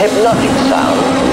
hypnotic sound.